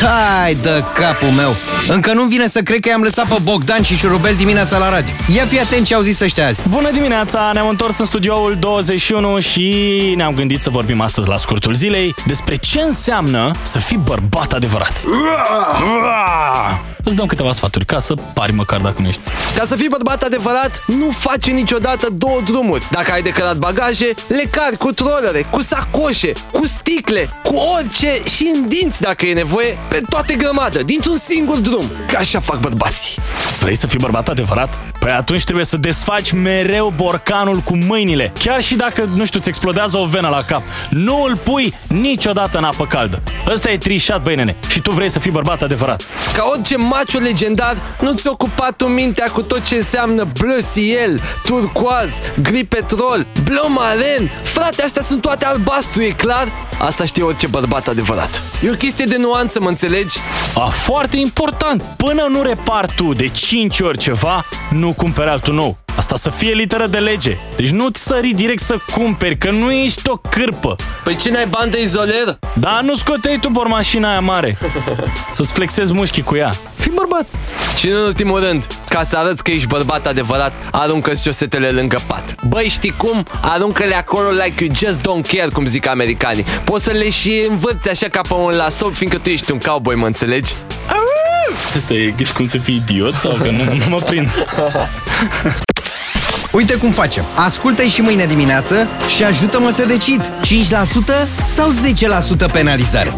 Tai de capul meu! Încă nu vine să cred că i-am lăsat pe Bogdan și Șurubel dimineața la radio. Ia fi atent ce au zis ăștia azi. Bună dimineața! Ne-am întors în studioul 21 și ne-am gândit să vorbim astăzi la scurtul zilei despre ce înseamnă să fii bărbat adevărat. Îți dăm câteva sfaturi ca să pari măcar dacă nu ești. Ca să fii bărbat adevărat, nu faci niciodată două drumuri. Dacă ai de cărat bagaje, le cari cu trolere, cu sacoșe, cu sticle, cu orice și în dinți dacă e nevoie, pe toate grămadă, dintr-un singur drum. Ca așa fac bărbații. Vrei să fii bărbat adevărat? Păi atunci trebuie să desfaci mereu borcanul cu mâinile. Chiar și dacă, nu știu, ți explodează o venă la cap. Nu îl pui niciodată în apă caldă. Ăsta e trișat, băi nene. Și tu vrei să fii bărbat adevărat. Ca orice macho legendar, nu ți-a ocupat tu mintea cu tot ce înseamnă bleu ciel, turcoaz, gri petrol, bleu maren. Frate, astea sunt toate albastru, e clar? Asta știe orice bărbat adevărat. E o chestie de nuanță, mă înțelegi? A, foarte important. Până nu repar tu de 5 ori ceva, nu cumperi altul nou. Asta să fie literă de lege. Deci nu-ți sări direct să cumperi, că nu ești o cârpă. Păi ce n-ai bani de izoler? Da, nu scoteai tu mașina aia mare. Să-ți flexezi mușchii cu ea. Fii bărbat. Și în ultimul rând, ca să arăți că ești bărbat adevărat, aruncă șosetele lângă pat. Băi, știi cum? Aruncă-le acolo like you just don't care, cum zic americanii. Poți să le și învârți așa ca pe un lasol, fiindcă tu ești un cowboy, mă înțelegi? Asta e cum să fii idiot sau că nu, nu mă prind? Uite cum facem. Ascultă-i și mâine dimineață și ajută-mă să decid 5% sau 10% penalizare.